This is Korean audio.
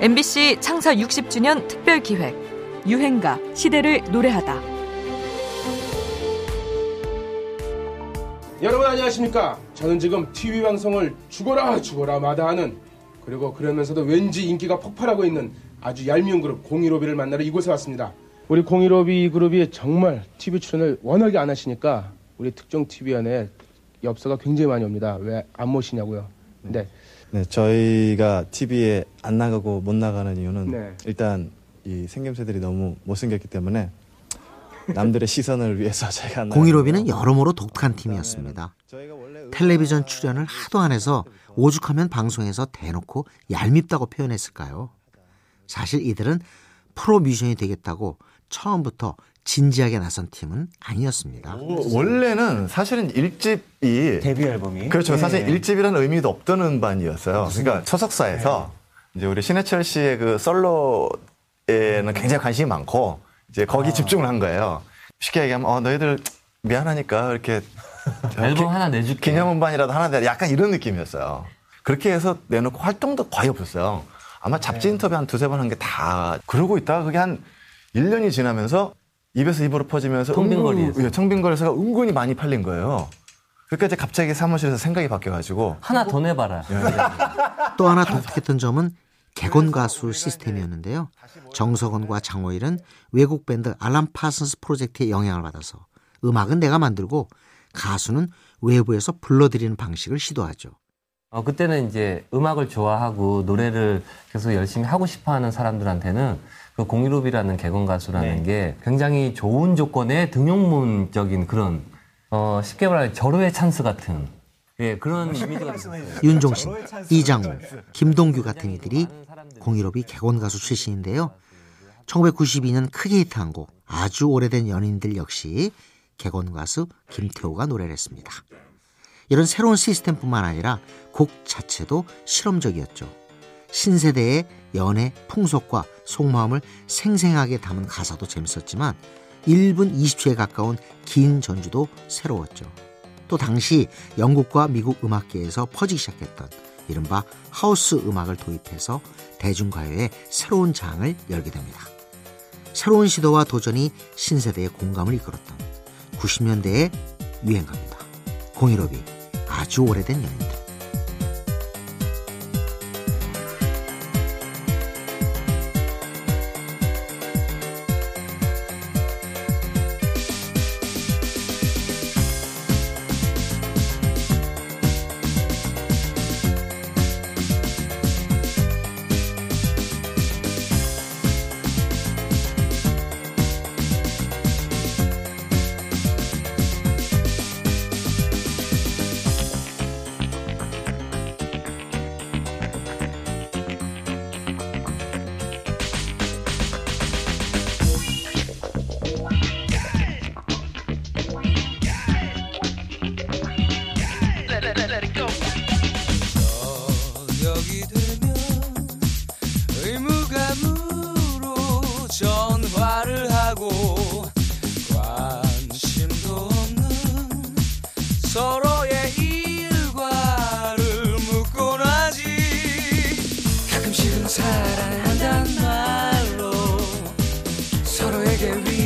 MBC 창사 60주년 특별 기획 유행가 시대를 노래하다. 여러분 안녕하십니까? 저는 지금 TV 방송을 죽어라 죽어라 마다하는 그리고 그러면서도 왠지 인기가 폭발하고 있는 아주 얄미운 그룹 공이로비를 만나러 이곳에 왔습니다. 우리 공이로비 그룹이 정말 TV 출연을 워낙에 안 하시니까 우리 특정 TV 안에 엽서가 굉장히 많이 옵니다. 왜 안 모시냐고요. 근데 네, 저희가 TV에 안 나가고 못 나가는 이유는 네. 일단 이 생김새들이 너무 못생겼기 때문에 남들의 시선을 위해서 안 공일오비는 여러모로 독특한 팀이었습니다. 원래 텔레비전 출연을 하도 안 해서 오죽하면 방송에서 대놓고 얄밉다고 표현했을까요? 사실 이들은 프로 뮤지션이 되겠다고 처음부터 진지하게 나선 팀은 아니었습니다. 원래는 사실은 일집이 데뷔 앨범이 그렇죠. 네. 사실 일집이라는 의미도 없던 음반이었어요. 그러니까 소속사에서 이제 우리 신해철 씨의 그 솔로에는 굉장히 관심이 많고 이제 거기 집중을 한 거예요. 쉽게 얘기하면 어 너희들 미안하니까 이렇게 앨범 하나 내줄게. 기념 음반이라도 하나 내 약간 이런 느낌이었어요. 그렇게 해서 내놓고 활동도 거의 없었어요. 아마 잡지 인터뷰 한 두세 번 한 게 다 그러고 있다가 그게 한 1년이 지나면서 입에서 입으로 퍼지면서 텅빈 은근- 거리에서. 예, 거리에서가 은근히 많이 팔린 거예요. 그러니까 이제 갑자기 사무실에서 생각이 바뀌어가지고 하나 더 내봐라. 또 하나 독특했던 점은 객원 가수 시스템이었는데요. 정석원과 장호일은 외국 밴드 알람 파슨스 프로젝트의 영향을 받아서 음악은 내가 만들고 가수는 외부에서 불러들이는 방식을 시도하죠. 어, 그때는 이제 음악을 좋아하고 노래를 계속 열심히 하고 싶어 하는 사람들한테는 그 공유롭이라는 개건 가수라는 게 굉장히 좋은 조건의 등용문적인 그런, 어, 쉽게 말하면 절호의 찬스 같은, 예, 그런 이미지가. 윤종신, 이장우, 김동규 같은 이들이 공일업이 객원 가수 출신인데요. 1992년 크게 히트한 곡 아주 오래된 연인들 역시 객원 가수 김태호가 노래를 했습니다. 이런 새로운 시스템뿐만 아니라 곡 자체도 실험적이었죠. 신세대의 연애 풍속과 속마음을 생생하게 담은 가사도 재밌었지만 1분 20초에 가까운 긴 전주도 새로웠죠. 또 당시 영국과 미국 음악계에서 퍼지기 시작했던 이른바 하우스 음악을 도입해서 대중가요의 새로운 장을 열게 됩니다. 새로운 시도와 도전이 신세대의 공감을 이끌었던 90년대의 유행가입니다. 공일업이 아주 오래된 연인들. 서